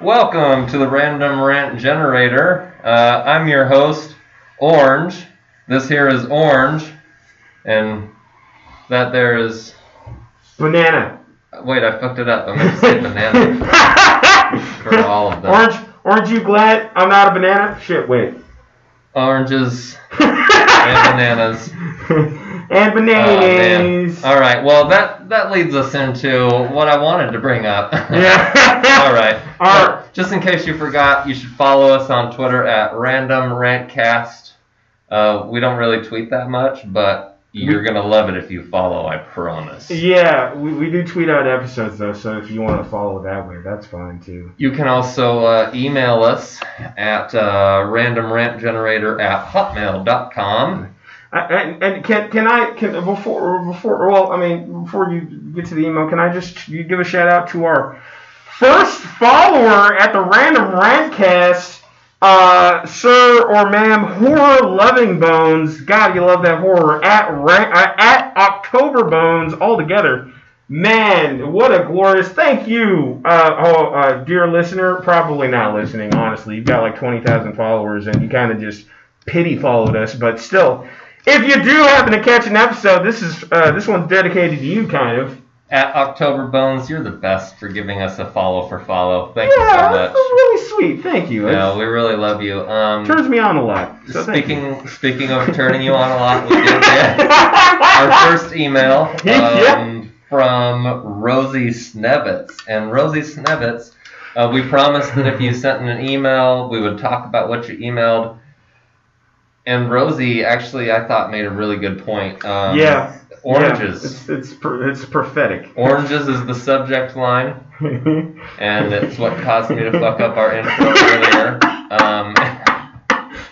Welcome to the Random Rant Generator. Uh, I'm your host, Orange. This here is Orange, and that there is. Banana. Wait, I fucked it up. I meant to say banana for all of them. Orange, aren't you glad I'm not a banana? Shit, wait. Oranges and bananas. and Oh, bananas. All right. Well, that that leads us into what I wanted to bring up. yeah. All right. All But Just in case you forgot, you should follow us on Twitter at Random Rantcast. Uh, we don't really tweet that much, but you're gonna love it if you follow. I promise. Yeah, we, we do tweet out episodes though, so if you want to follow that way, that's fine too. You can also uh, email us at uh, randomrantgenerator at hotmail.com. And, and can can I can before before well I mean before you get to the email can I just you give a shout out to our first follower at the Random Rantcast, uh, Sir or Ma'am Horror Loving Bones. God, you love that horror at uh, at October Bones all together. Man, what a glorious! Thank you, uh, oh, uh, dear listener. Probably not listening, honestly. You've got like twenty thousand followers, and you kind of just pity followed us. But still, if you do happen to catch an episode, this is uh, this one's dedicated to you, kind of. At October Bones, you're the best for giving us a follow for follow. Thank yeah, you so much. that's much. really sweet. Thank you. Yeah, It we really love you. Um, turns me on a lot. So speaking speaking of turning you on a lot, we did get our first email um, Yeah. from Rosie Snevitz. And Rosie Snevitz, uh, we promised that if you sent in an email, we would talk about what you emailed. And Rosie actually, I thought, made a really good point. Um, yeah. Oranges. Yeah, it's it's pr- it's prophetic. Oranges is the subject line, and it's what caused me to fuck up our intro earlier. Um,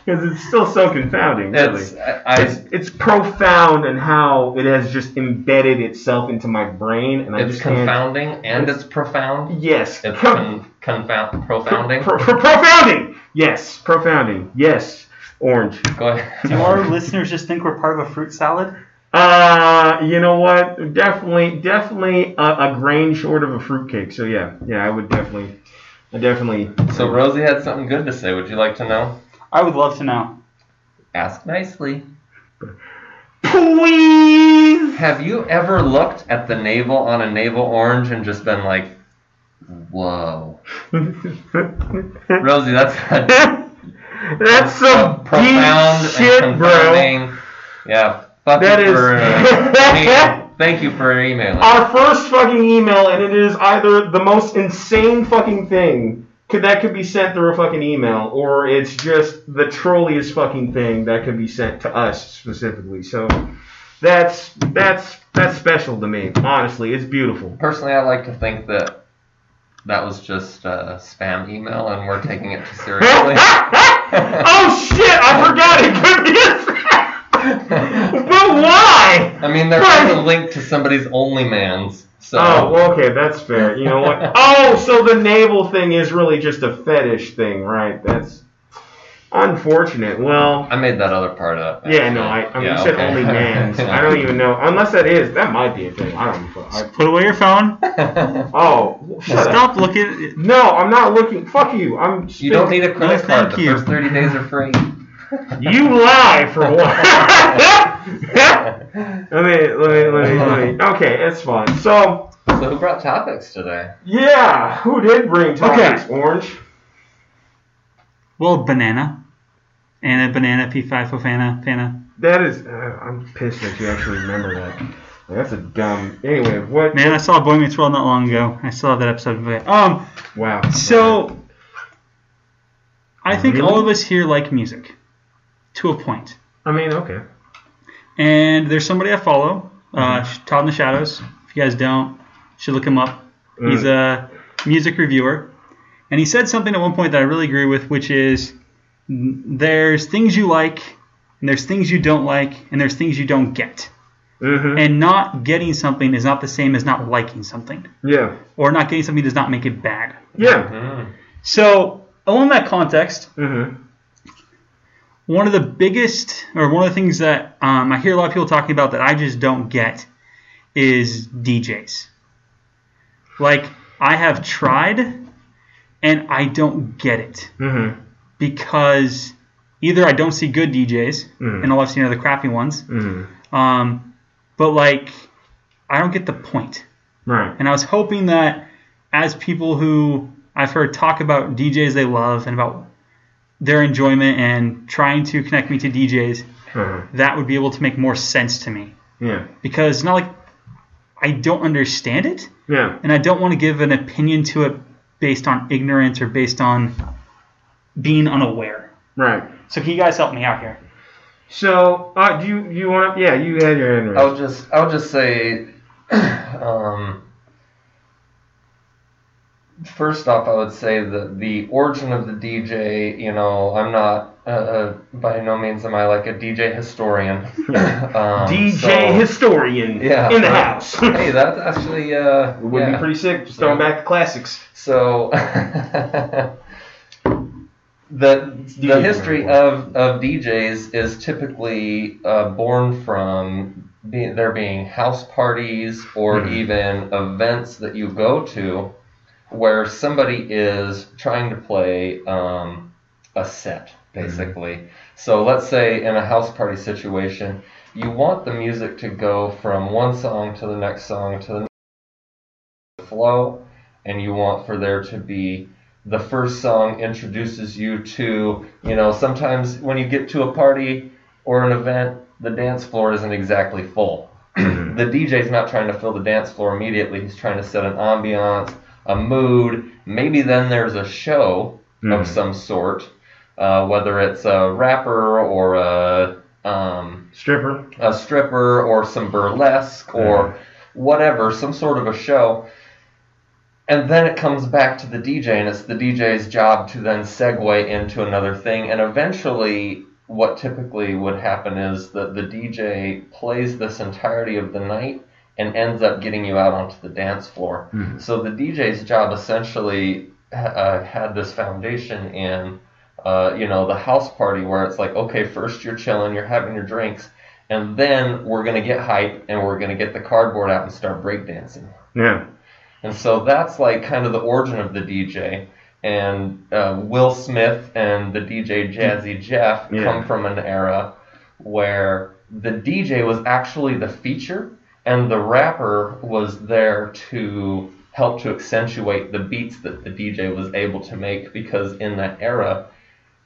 Because it's still so confounding, really. it's, I, it's, it's profound and how it has just embedded itself into my brain, and I it's just confounding and it's profound. Yes. It's con, confound, profounding. pro- pro- profounding. Yes. Profounding. Yes. Orange. Go ahead. Do our listeners just think we're part of a fruit salad? Uh, you know what? Definitely, definitely a, a grain short of a fruitcake. So yeah, yeah, I would definitely, I definitely. So Rosie had something good to say. Would you like to know? I would love to know. Ask nicely. Please. Have you ever looked at the navel on a navel orange and just been like, "Whoa, Rosie, that's a That's some profound shit, bro. Yeah. Fuck That is- for, uh, thank you for emailing. Our first fucking email, and it is either the most insane fucking thing could that could be sent through a fucking email, or it's just the trolliest fucking thing that could be sent to us specifically. So that's that's that's special to me. Honestly, it's beautiful. Personally, I like to think that that was just a spam email and we're taking it too seriously. oh shit! I forgot it could be a But why? I mean, there is a link to somebody's OnlyMans, so Oh, well, okay, that's fair. You know what? Oh, so the navel thing is really just a fetish thing, right? That's unfortunate. Well, I made that other part up. yeah, no, I, I mean, Yeah, you said okay. only mans. I don't even know. Unless that is, that might be a thing. I don't know. I, Put away your phone. oh, shut up. Stop looking. No, I'm not looking. Fuck you. I'm. you don't need a credit No, card. thank The you. first 30 days are free. You lie for one. let me, let me, let me, let me. Okay, it's fine. So, So who brought topics today? yeah, who did bring topics? Okay. Orange. Well, banana. Anna, banana, P5, Fofana, Fana. That is, uh, I'm pissed that you actually remember that. That's a dumb. Anyway, what? Man, I saw Boy Meets World not long ago. I still have that episode of it. Um, Wow. so I think Really? all of us here like music to a point. I mean, okay. And there's somebody I follow, uh, Todd in the Shadows. If you guys don't, you should look him up. He's a music reviewer. And he said something at one point that I really agree with, which is mm, there's things you like, and there's things you don't like, and there's things you don't get. Mm-hmm. And not getting something is not the same as not liking something. Yeah. Or not getting something does not make it bad. Yeah. Mm. So, along that context, Mm-hmm. one of the biggest, or one of the things that um, I hear a lot of people talking about that I just don't get is DJs. Like, I have tried and I don't get it Mm-hmm. Because either I don't see good DJs Mhm. and all I've seen are the crappy ones, Mm-hmm. um, but like I don't get the point. Right. And I was hoping that as people who I've heard talk about DJs they love and about their enjoyment and trying to connect me to DJs, Uh-huh. that would be able to make more sense to me. Yeah. Because it's not like I don't understand it, Yeah. and I don't want to give an opinion to it based on ignorance or based on being unaware. Right. So can you guys help me out here? So, uh, do you you want to? Yeah, you had your hand raised. I'll just I'll just say, um, first off, I would say that the origin of the DJ. You know, I'm not uh, uh, by no means am I like a DJ historian. um, DJ so- historian Yeah. in the house. hey, that's actually uh, It would yeah. be pretty sick. Just throwing back the classics. So the the history of, of DJs is typically uh, born from be, there being house parties or Mhm. even events that you go to where somebody is trying to play um, a set basically. So let's say in a house party situation, you want the music to go from one song to the next song to the next flow, and you want for there to be the first song introduces you to, you know, sometimes when you get to a party or an event, the dance floor isn't exactly full. the DJ's not trying to fill the dance floor immediately. He's trying to set an ambiance, a mood. Maybe then there's a show Mhm. of some sort, uh, whether it's a rapper or a um, Stripper. a stripper or some burlesque or whatever, some sort of a show. And then it comes back to the DJ, and it's the DJ's job to then segue into another thing. And eventually, what typically would happen is that the DJ plays this entirety of the night and ends up getting you out onto the dance floor. Mhm. So the DJ's job essentially uh, had this foundation in, uh, you know, the house party where it's like, okay, first you're chilling, you're having your drinks, and then we're gonna get hype and we're gonna get the cardboard out and start breakdancing. Yeah. And so that's like kind of the origin of the DJ. And uh, Will Smith and the DJ Jazzy Jeff Yeah. come from an era where the DJ was actually the feature and the rapper was there to help to accentuate the beats that the DJ was able to make because in that era,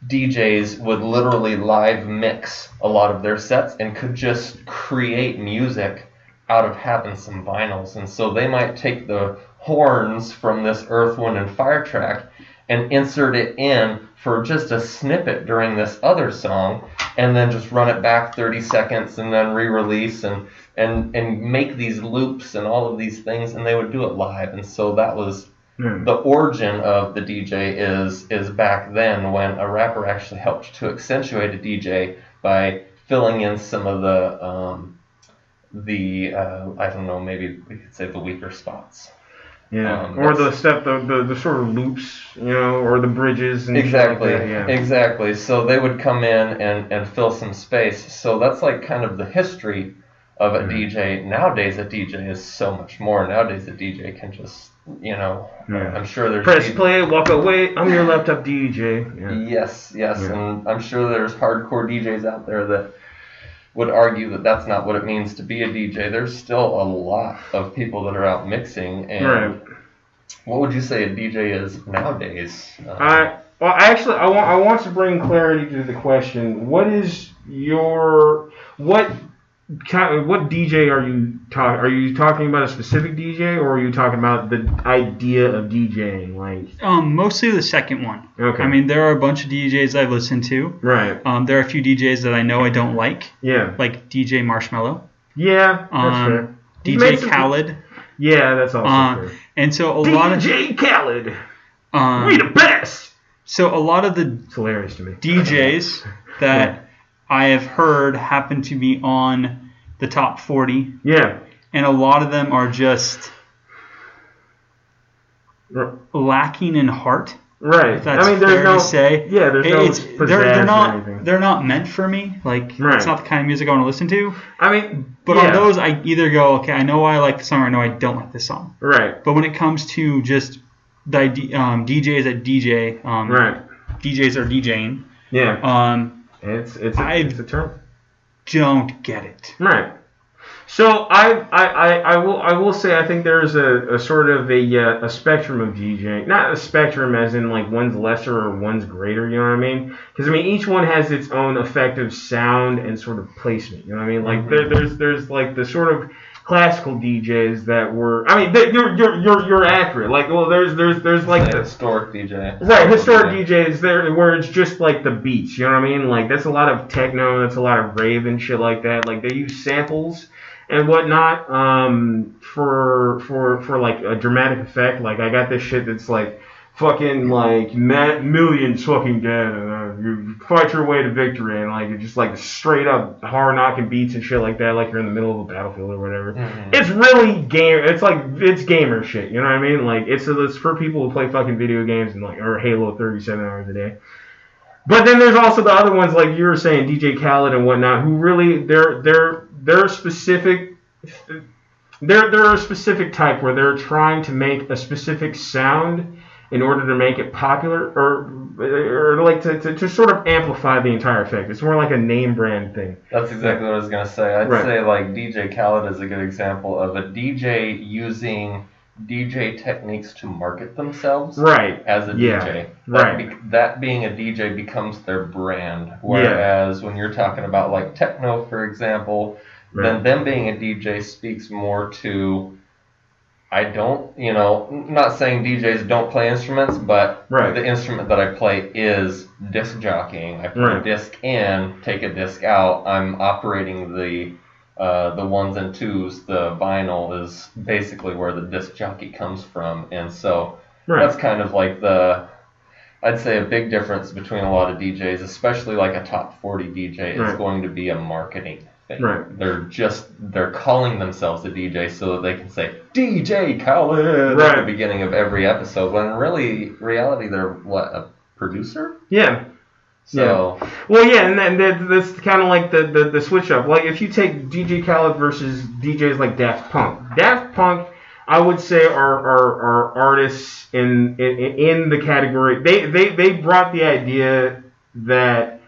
DJs would literally live mix a lot of their sets and could just create music out of having some vinyls. And so they might take the horns from this Earth, Wind, and Fire track and insert it in for just a snippet during this other song and then just run it back 30 seconds and then re-release and and and make these loops and all of these things and they would do it live and so that was Yeah. the origin of the DJ is is back then when a rapper actually helped to accentuate a DJ by filling in some of the um, the uh, I don't know maybe we could say the weaker spots. Yeah. Um, or the step, the, the the sort of loops, you know, or the bridges like Exactly, that, yeah. exactly. So they would come in and, and fill some space. So that's like kind of the history of a Mhm. DJ. Nowadays, a DJ is so much more. Nowadays, a DJ can just, you know, Yeah. I'm sure there's Press play, walk away. I'm your laptop DJ. Yeah. Yes, yes, and I'm sure there's hardcore DJs out there that would argue that that's not what it means to be a DJ. There's still a lot of people that are out mixing, and Right. what would you say a DJ is nowadays? Um, I well, actually, I want I want to bring clarity to the question. What is your what kind what DJ are you talking? Are you talking about a specific DJ, or are you talking about the idea of DJing? Like, Um, mostly the second one. okay, I mean, there are a bunch of DJs I've listened to. right, Um, there are a few DJs that I know I don't like, yeah, like DJ Marshmello, yeah, that's Um, fair. DJ some- Khaled, Yeah, that's also Uh, fair. and so a lot of DJ Khaled, we the um, best. so a lot of the It's hilarious to me. DJs that I have heard happen to be on the top 40, Yeah, and a lot of them are just r- lacking in heart. right. I mean, there's fair no to say. yeah, there's no It's, they're, they're not they're not meant for me. Like Right. it's not the kind of music I want to listen to. I mean, But yeah, on those, I either go, okay, I know I like the song, or I know I don't like the song. right. But when it comes to just the um, DJs that DJ, um, Right. DJs are DJing. Yeah. Um, It's it's a, I- it's a term. Don't get it. Right. So I, I, I, I will I will say I think there's a, a sort of a, uh, a spectrum of DJing. Not a spectrum as in like one's lesser or one's greater. You know what I mean? Because I mean each one has its own effective sound and sort of placement. You know what I mean? Like there, there's there's like the sort of classical DJs that were. I mean they, you're, you're you're you're accurate. Like well there's there's there's like Like the, historic DJ. Right, historic DJs there where it's just like the beats, you know what I mean? Like that's a lot of techno, that's a lot of rave and shit like that. Like they use samples and whatnot um, for for for like a dramatic effect. Like I got this shit that's like fucking like ma- millions fucking dead you fight your way to victory and like it's just like straight up hard knocking beats and shit like that. Like you're in the middle of a battlefield or whatever Mhm. it's really game. It's like it's gamer shit. You know what I mean? Like it's it's for people who play fucking video games and like or Halo 37 hours a day. But then there's also the other ones like you were saying, DJ Khaled and whatnot, who really they're they're they're specific. They're they're a specific type where they're trying to make a specific sound in order to make it popular or or like to, to, to sort of amplify the entire effect. It's more like a name brand thing. That's exactly what I was gonna say. I'd Right. say like DJ Khaled is a good example of a DJ using DJ techniques to market themselves Right. as a Yeah, DJ. right. That, be- that being a DJ becomes their brand. Whereas when you're talking about like techno, for example, Right. then them being a DJ speaks more to. I don't, you know, not saying DJs don't play instruments, but Right. the instrument that I play is disc jockeying. I put Right. a disc in, take a disc out. I'm operating the uh, the ones and twos. The vinyl is basically where the disc jockey comes from, and so Right. that's kind of like the I'd say a big difference between a lot of DJs, especially like a top 40 DJ, is going to be a marketing. Right. They're just they're calling themselves a DJ so that they can say DJ Khaled at the beginning of every episode. When in really reality they're what a producer. Yeah. So Well, yeah, and then that, that's kind of like the, the, the switch up. Like, if you take DJ Khaled versus DJs like Daft Punk, Daft Punk, I would say, are, are, are artists in, in in the category. They, they, they brought the idea that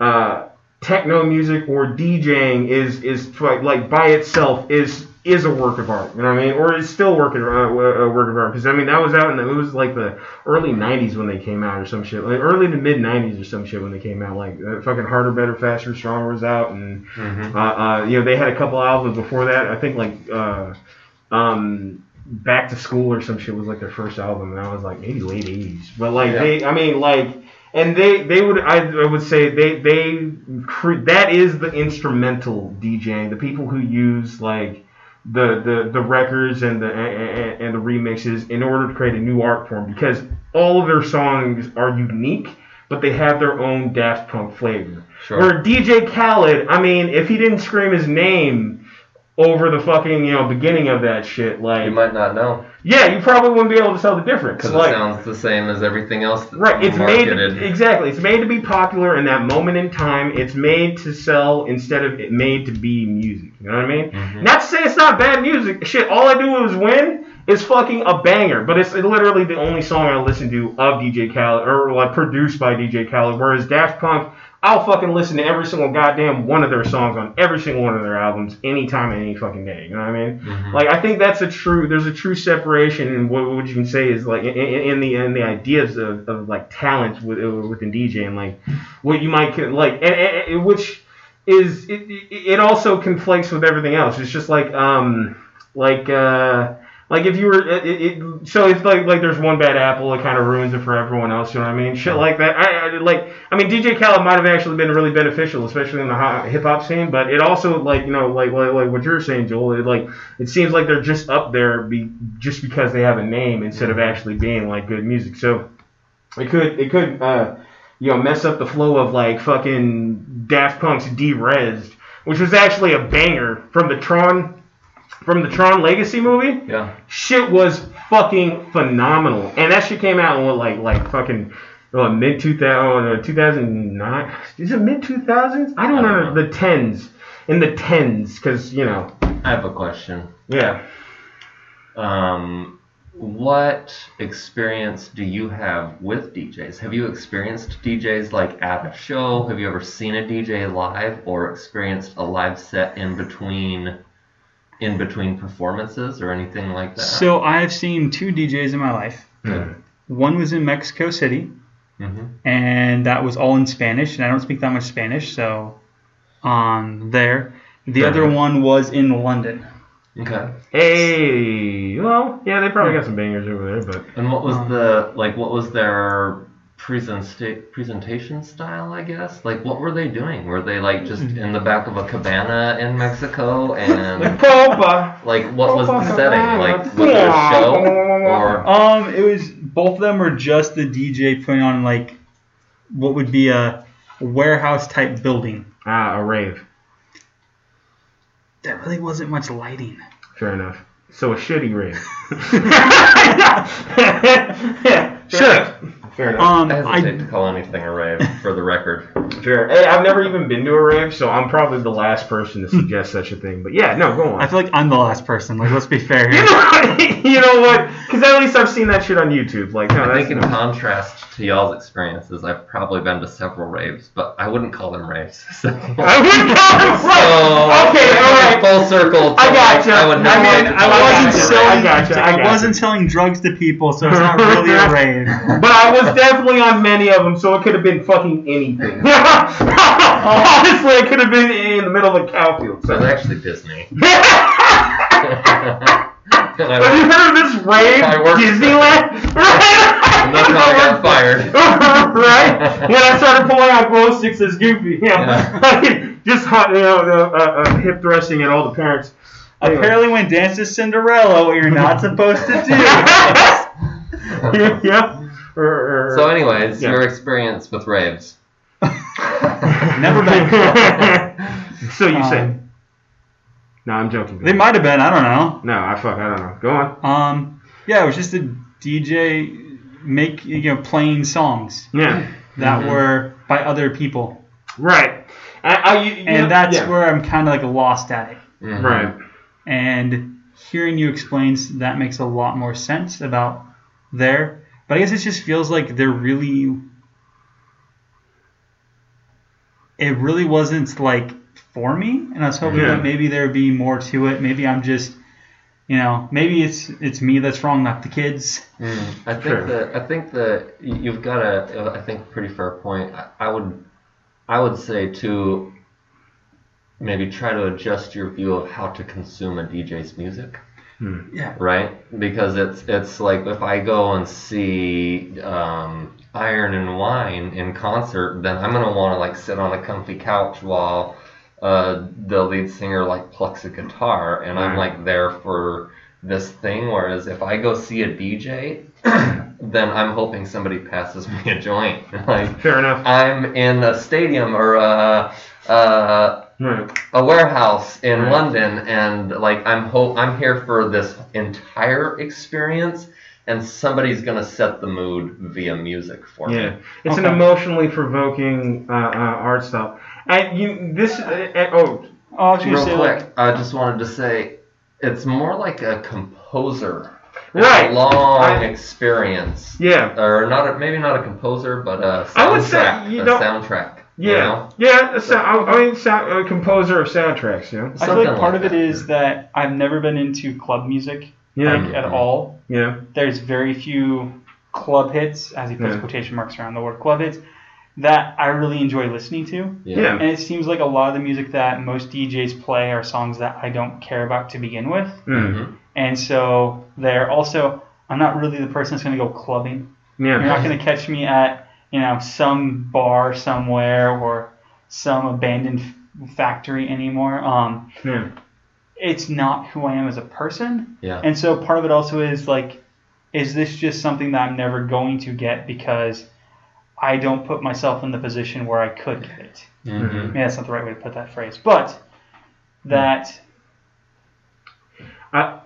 uh, techno music or DJing is is like, like by itself is is a work of art. You know what I mean? Or is still work of, uh, a work of art because I mean that was out in the, it was like the early '90s when they came out or some shit, like early to mid '90s or some shit when they came out. Like uh, fucking harder, better, faster, stronger was out, and mhm. uh, uh, you know they had a couple albums before that. I think like uh, um, Back to School or some shit was like their first album, and I was like maybe late '80s. But like Yeah. they, I mean like. And they, they would I, I would say they they cre- that is the instrumental DJing the people who use like the the, the records and the and, and the remixes in order to create a new art form because all of their songs are unique but they have their own Daft Punk flavor. Sure. Where DJ Khaled, I mean, if he didn't scream his name over the fucking you know beginning of that shit, like you might not know yeah, you probably wouldn't be able to tell the difference. because Like, it sounds the same as everything else that's Right, it's made marketed. exactly. It's made to be popular in that moment in time. It's made to sell instead of it made to be music. You know what I mean? Mhm. Not to say it's not bad music. Shit, all I do is win is fucking a banger. But it's literally the only song I listen to of DJ Khaled or like produced by DJ Khaled. Whereas Daft Punk, I'll fucking listen to every single goddamn one of their songs on every single one of their albums anytime, and any fucking day. You know what I mean? Mhm. Like I think that's a true. There's a true separation in what, what you can say is like in, in the in the ideas of, of like talent with, within DJing, like what you might like, and, and, and which is it, it it also conflicts with everything else. It's just like um like uh like if you were it, it, so it's like like there's one bad apple it kind of ruins it for everyone else you know what I mean? Shit like that. I, I like I mean DJ Khaled might have actually been really beneficial especially in the hip hop scene but it also like you know like, like like what you're saying Joel it like it seems like they're just up there be, just because they have a name instead of actually being like good music. So it could it could uh you know mess up the flow of like fucking Daft Punk's D-Res which was actually a banger from the Tron from the Tron Legacy movie yeah. shit was fucking phenomenal. And that shit came out in what, like like fucking what, mid 2000 2009 is it mid 2000s I don't I don't know know. the tens in the tens because you know I have a question. yeah Um, what experience do you have with DJs? Have you experienced DJs like at a show? Have you ever seen a DJ live or experienced a live set in between in between performances or anything like that? So I've seen two DJs in my life. One was in Mexico City, hmm and that was all in Spanish, and I don't speak that much Spanish, so um, there. The Fair other enough. one was in London. Okay. Hey, well, yeah, they probably got some bangers over there, but And what was Um, the like? What was their presenta- presentation style? I guess. Like, what were they doing? Were they like just Mm-hmm. in the back of a cabana in Mexico and like what was the setting? Like, was there a show or? Um, it was both of them were just the DJ putting on like what would be a warehouse type building. Ah, a rave. There really wasn't much lighting. Fair enough. So a shitty rave. yeah, Sure. Fair enough. Um, I hesitate I to call anything a rave, for the record. Fair. Hey, I've never even been to a rave, so I'm probably the last person to suggest such a thing. But yeah, no, go on. I feel like I'm the last person. Like, let's be fair you here. know, you know what? Because at least I've seen that shit on YouTube. Like, no, I that's think in contrast to y'all's experiences, I've probably been to several raves, but I wouldn't call them raves. So, I wouldn't call it so. Okay, all right. Full circle. I gotcha. like, I would I mean, I call I it wasn't a gotcha. rave. selling. I gotcha, I I wasn't selling drugs to people, so it's not really a rave. But I was definitely on many of them, so it could have been fucking anything. Honestly, it could have been in the middle of a cow field. It was So. actually Disney. Have you heard of this rave? I worked- Disneyland? that's how I got fired. right? When I started pulling out glow sticks as Goofy, you Yeah. just hot, you know, uh, uh, uh, hip thrusting at all the parents. Apparently, when Dance is Cinderella, what you're not supposed to do. yeah. yeah. Or- or- So, anyways, Yeah. your experience with raves. Never been. so you say? Um, No, I'm joking. They might have been. I don't know. No, I fuck. I don't know. Go on. Um, yeah, it was just a DJ make you know playing songs Yeah. that Mhm. were by other people, Right. I, I, you, you know- and that's yeah. where I'm kind of like lost at it. Mhm. Right. And hearing you explain that makes a lot more sense about there. But I guess it just feels like they're really. It really wasn't like for me, and I was hoping Yeah. that maybe there would be more to it. Maybe I'm just, you know, maybe it's it's me that's wrong, not the kids. Mm, I think Sure. that I think that you've got a I think pretty fair point. I, I would I would say to maybe try to adjust your view of how to consume a DJ's music, Yeah. right? Because it's it's like if I go and see um, Iron and Wine in concert, then I'm gonna want to like sit on a comfy couch while uh, the lead singer like plucks a guitar, and I'm like there for this thing. Whereas if I go see a DJ, then I'm hoping somebody passes me a joint. Like Fair enough. I'm in a stadium or a, a, Right. a warehouse in Right. London, and like I'm hope I'm here for this entire experience, and somebody's gonna set the mood via music for Yeah, me. it's an emotionally provoking uh, uh, art style. And you, this, uh, uh, oh, Oh, I was gonna Real say quick, like I just wanted to say it's more like a composer. It's Right. A long I- experience. yeah, Or not a, maybe not a composer, but a soundtrack. I would say, you a know- soundtrack. you yeah, know? yeah. A sound, I mean, sound, a composer of soundtracks. Yeah, know. I feel like part like of it that. is that I've never been into club music Yeah, like at all. yeah, There's very few club hits, as he puts Yeah. quotation marks around the word club hits, that I really enjoy listening to. Yeah. And it seems like a lot of the music that most DJs play are songs that I don't care about to begin with. mm. Mhm. And so they're also, I'm not really the person that's going to go clubbing. Yeah. You're not going to catch me at, you know, some bar somewhere or some abandoned f- factory anymore. Um, yeah. it's not who I am as a person. Yeah. And so part of it also is like, is this just something that I'm never going to get because I don't put myself in the position where I could get it? Mhm. Maybe that's not the right way to put that phrase, but that I,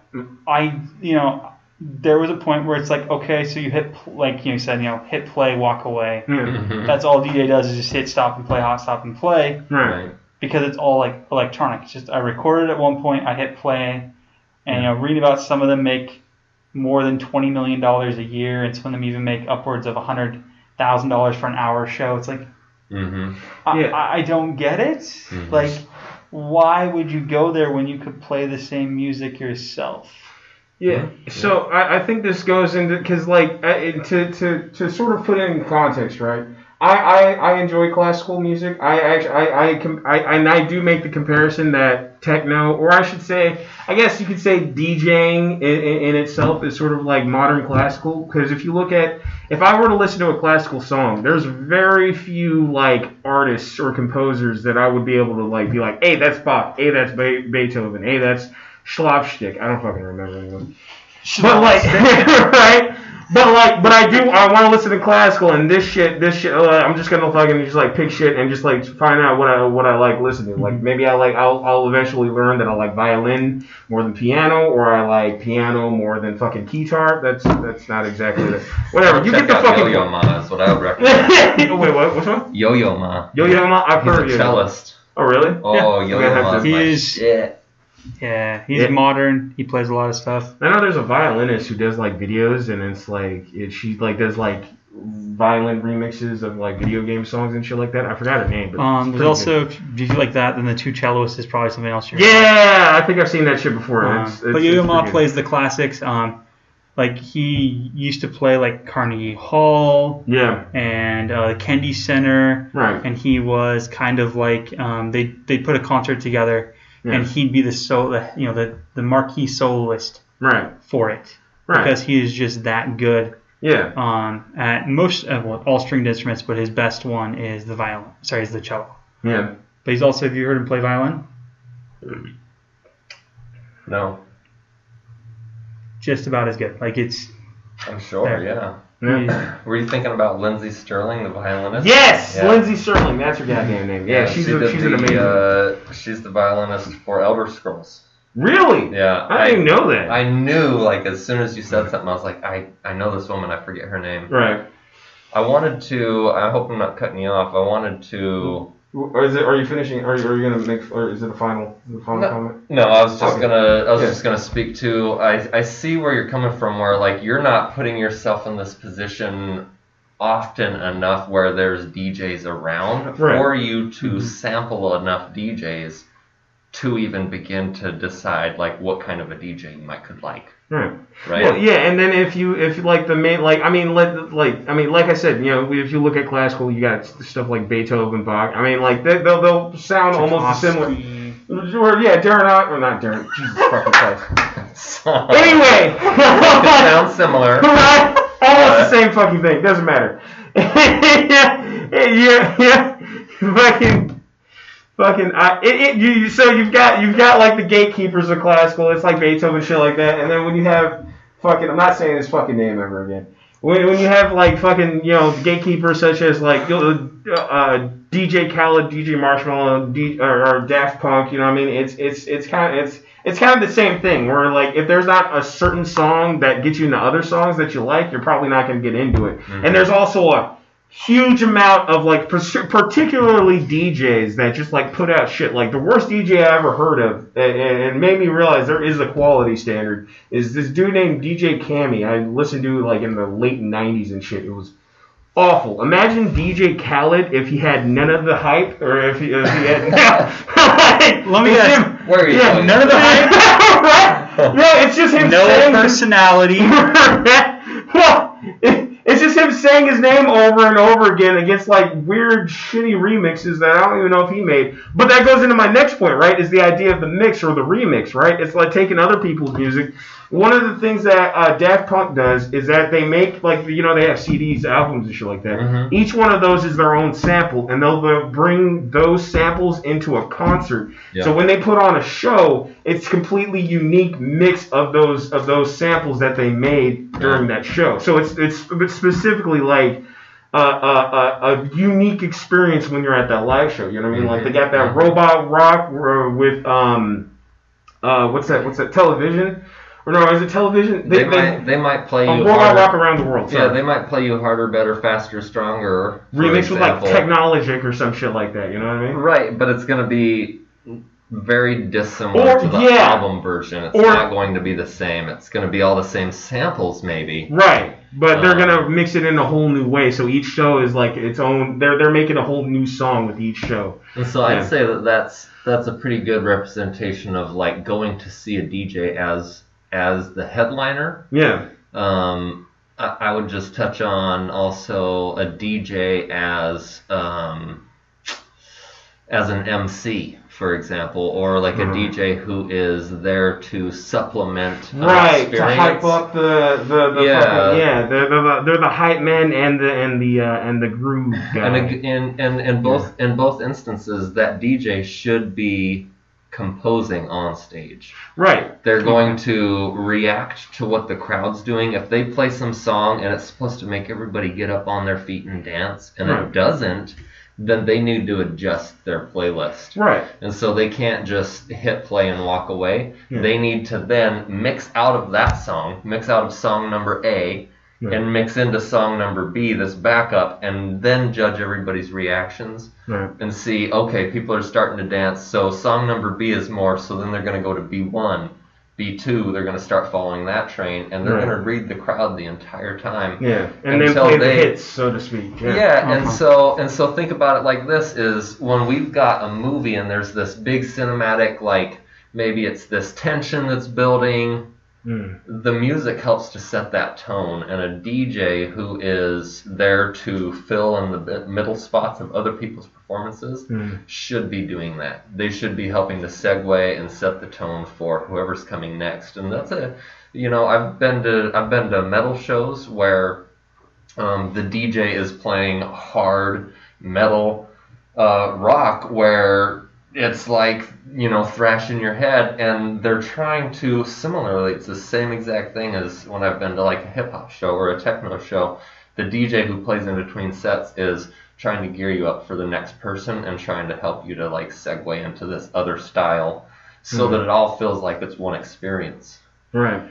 I, you know, there was a point where it's like, okay, so you hit, like you said, you know, hit play, walk away. yeah, Mhm. That's all DJ does is just hit stop and play, hot stop and play. right. Right. because it's all like electronic. It's just I recorded at one point, I hit play, and you know read about some of them make more than twenty million dollars a year, and some of them even make upwards of a hundred thousand dollars for an hour show. It's like Mm-hmm. I, Yeah. I, I don't get it. Mhm. Like, why would you go there when you could play the same music yourself? Yeah. So I, I think this goes into because like to, to to sort of put it in context, right? I, I, I enjoy classical music. I actually I I, com- I and I do make the comparison that techno, or I should say, I guess you could say DJing in, in, in itself is sort of like modern classical. Because if you look at if I were to listen to a classical song, there's very few like artists or composers that I would be able to like be like, hey, that's Bach, hey, that's Be- Beethoven, hey, that's Schlafstick. I don't fucking remember anyone. But like, right? But like, but I do. I want to listen to classical and this shit. This shit. Uh, I'm just gonna fucking just like pick shit and just like find out what I what I like listening. Like maybe I like. I'll I'll eventually learn that I like violin more than piano, or I like piano more than fucking guitar. That's that's not exactly the whatever. You Check get the out fucking. Yo-Yo Ma is what I would recommend. Wait, what? Which one? Yo-Yo Ma. Yo Yo Ma. I've He's heard a you. cellist. Oh really? Oh, I'm Yo-Yo gonna have Ma to- is He shit. Yeah, he's Yeah. modern. He plays a lot of stuff. I know there's a violinist who does like videos, and it's like it, she like does like violin remixes of like video game songs and shit like that. I forgot her name, but Um, there's pretty also, if you like that, then the two cellists is probably something else. good. You're Yeah, I think I've seen that shit before. Uh, It's- but it's- Yo-Yo Ma plays the classics. Um, like he used to play like Carnegie Hall Yeah, and uh, Kennedy Center, right. and he was kind of like um, they they put a concert together, Yeah. and he'd be the solo, you know, the the marquee soloist Right, for it right. because he is just that good yeah, um, at most uh, well, all stringed instruments, but his best one is the violin. Sorry, is the cello. yeah. But he's also have you heard him play violin? No, Just about as good. Like it's I'm sure. There. Yeah. Yeah. Were you thinking about Lindsey Stirling, the violinist? Yes, Yeah. Lindsey Stirling. That's her goddamn name. Yeah, she's she a, she's the, an amazing. Uh, she's the violinist for Elder Scrolls. really? Yeah. I didn't know that. I knew, like, as soon as you said something, I was like, I, I know this woman. I forget her name. right. I wanted to. I hope I'm not cutting you off. I wanted to. Or is it? Are you finishing? Are you, are you gonna make? Or is it a final? The final No. comment? No, I was just Okay. gonna. I was Yeah. just gonna speak to. I I see where you're coming from. Where like you're not putting yourself in this position often enough where there's DJs around Right. for you to Mhm. sample enough DJs to even begin to decide like what kind of a DJ you might could like. Right. Right. Well, yeah, and then if you if like the main like I mean let like I mean like I said you know if you look at classical you got stuff like Beethoven Bach I mean like they, they'll they'll sound almost similar Tchaikovsky. or yeah Darren Hot or not Darren Jesus fucking Christ So- anyway sounds similar. right almost the same fucking thing doesn't matter yeah yeah yeah fucking fucking I, it, it you so you've got you've got like the gatekeepers of classical it's like Beethoven shit like that. And then when you have fucking I'm not saying his fucking name ever again. When, when you have like fucking you know gatekeepers such as like uh, uh, DJ Khaled DJ Marshmello D, or, or Daft Punk you know what I mean? It's it's it's kind of it's it's kind of the same thing where like if there's not a certain song that gets you into other songs that you like you're probably not going to get into it. And there's also a huge amount of like particularly DJs that just like put out shit. Like the worst DJ I ever heard of and, and made me realize there is a quality standard is this dude named DJ Cammy. I listened to like in the late 90s and shit. It was awful. Imagine DJ Khaled if he had none of the hype or if he, if he had Let me ask- him- Where are you yeah, none of the hype. No it's just him No saying personality. Saying his name over and over again against like weird, shitty remixes that I don't even know if he made. But that goes into my next point, right? Is the idea of the mix or the remix, right? It's like taking other people's music. One of the things that uh, Daft Punk does is that they make like you know they have CDs, albums, and shit like that. Mhm. Each one of those is their own sample, and they'll, they'll bring those samples into a concert. Yeah. So when they put on a show, it's completely unique mix of those of those samples that they made during that show. So it's it's it's specifically like uh, uh, uh, a unique experience when you're at that live show. You know what I mean? Like they got that Mhm. robot rock uh, with um uh what's that what's that television or no is it television? They, might they might play um, you robot rock harder. around the world. Yeah, they might play you harder, better, faster, stronger. remix with like. Technologic or some shit like that. You know what I mean? Right, but it's gonna be very dissimilar Or- to the yeah. album version. It's Or- not going to be the same. It's going to be all the same samples, maybe. Right, but they're Um, gonna mix it in a whole new way. So each show is like its own. They're they're making a whole new song with each show. And so Yeah. I'd say that that's that's a pretty good representation of like going to see a DJ as as the headliner. Yeah, Um, I, I would just touch on also a DJ as um, as an MC, for example, or like a Mhm. DJ who is there to supplement right. To hype up the the, the Yeah. fucking, yeah. They're, they're the they're the hype men and the and the uh, and the groove guy. And in in in both in both instances, that DJ should be composing on stage. right. They're going to react to what the crowd's doing. If they play some song and it's supposed to make everybody get up on their feet and dance, and Right. it doesn't, then they need to adjust their playlist. Right. And so they can't just hit play and walk away. Yeah. They need to then mix out of that song, mix out of song number A, Right. and mix into song number B, this backup, and then judge everybody's reactions Right. and see, okay, people are starting to dance, so song number B is more, so then they're going to go to B1, B2, they're going to start following that train, and they're Right. going to read the crowd the entire time. Yeah. And Until play the hits, so to speak. Yeah, Yeah. and Uh-huh. so and so think about it like this is when we've got a movie and there's this big cinematic like maybe it's this tension that's building Mm. the music helps to set that tone and a DJ who is there to fill in the middle spots of other people's performances Mm. should be doing that. They should be helping to segue and set the tone for whoever's coming next. And that's a, you know, I've been to I've been to metal shows where um, the DJ is playing hard metal uh, rock where it's like you know thrashing your head and they're trying to similarly it's the same exact thing as when i've been to like a hip hop show or a techno show the dj who plays in between sets is trying to gear you up for the next person and trying to help you to like segue into this other style so Mhm. that it all feels like it's one experience Right.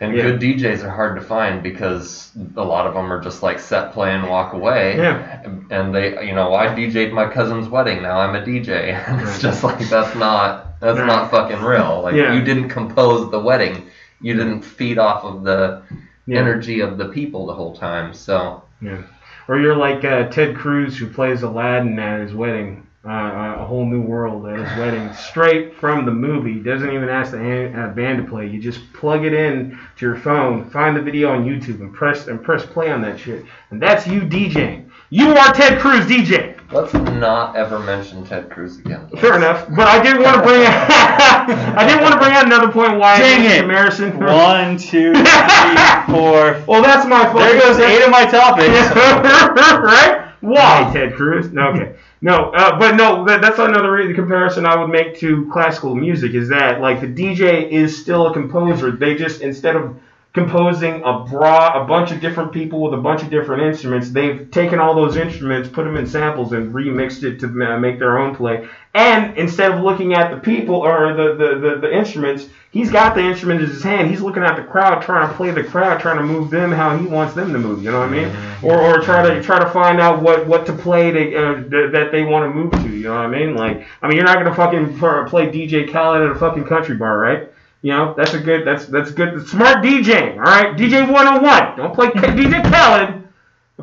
And Yeah. good DJs are hard to find because a lot of them are just like set play and walk away. Yeah. And they, you know, I DJ'd my cousin's wedding. Now I'm a DJ. And it's just like that's not that's not fucking real. Like Yeah. you didn't compose the wedding. You didn't feed off of the Yeah. energy of the people the whole time. So Yeah. Or you're like uh, Ted Cruz who plays Aladdin at his wedding, uh, uh, a whole new world at his wedding, straight from the movie. Doesn't even ask the hand, uh, band to play. You just plug it in to your phone, find the video on YouTube, and press and press play on that shit. And that's you DJing. You are Ted Cruz DJ. let's not ever mention Ted Cruz again. Fair enough, but I did want to bring. I did want to bring out another point. Why Dang I it. comparison. One, two, three, four. Well, that's my fault. There goes eight of my topics. right? Why, Ted Cruz? No, okay. No, uh, but no, that, that's another comparison I would make to classical music is that, like, the DJ is still a composer. They just, instead of composing a broad, a bunch of different people with a bunch of different instruments, they've taken all those instruments, put them in samples, and remixed it to make their own play. And instead of looking at the people or the, the, the, the instruments, he's got the instrument in his hand. He's looking at the crowd, trying to play the crowd, trying to move them how he wants them to move. You know what I mean? Or, or try to try to find out what, what to play to, uh, th- that they want to move to. You know what I mean? Like, I mean, you're not gonna fucking play DJ Khaled at a fucking country bar, right? You know, that's a good, that's that's good, smart DJing. All right, DJ 101. Don't play DJ Khaled.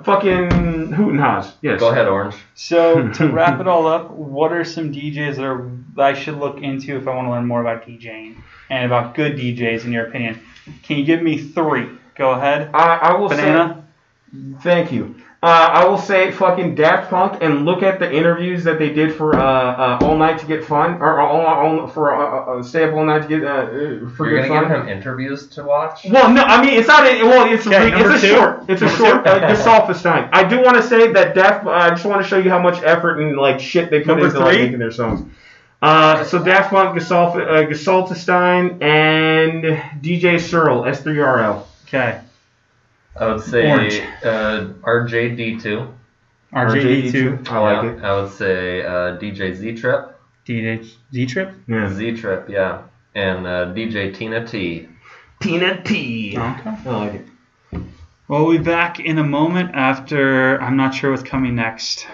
Fucking hoot and haws. Yes. Go ahead, Orange. So to wrap it all up, what are some DJs that, are, that I should look into if I want to learn more about DJing and about good DJs in your opinion? Can you give me three? Go ahead. I, I will Banana. say. Thank you. Uh, I will say fucking Daft Punk and look at the interviews that they did for uh, uh, All Night to Get Fun or all, all for uh, uh, Stay Up All Night to Get uh, uh, for You're Good gonna Fun. give him interviews to watch. Well, no, I mean it's not. A, well, it's Okay, a, number it's a two. short. It's a Number short. two. Uh, Gesaffelstein. I do want to say that Daft. I just want to show you how much effort and like shit they put Number into like, three? making their songs. Uh, so Daft Punk, Gesalf, uh, Gesaltestein, and DJ Searle, S3RL. Okay. I would say Orange. uh, RJD2. RJD2. I like Yeah, it. I would say uh, DJ Z Trip. DJ Z Trip. Yeah. Z Trip, yeah. And uh, DJ Tina T. Tina T. Okay. I like it. Well, we'll be back in a moment after I'm not sure what's coming next.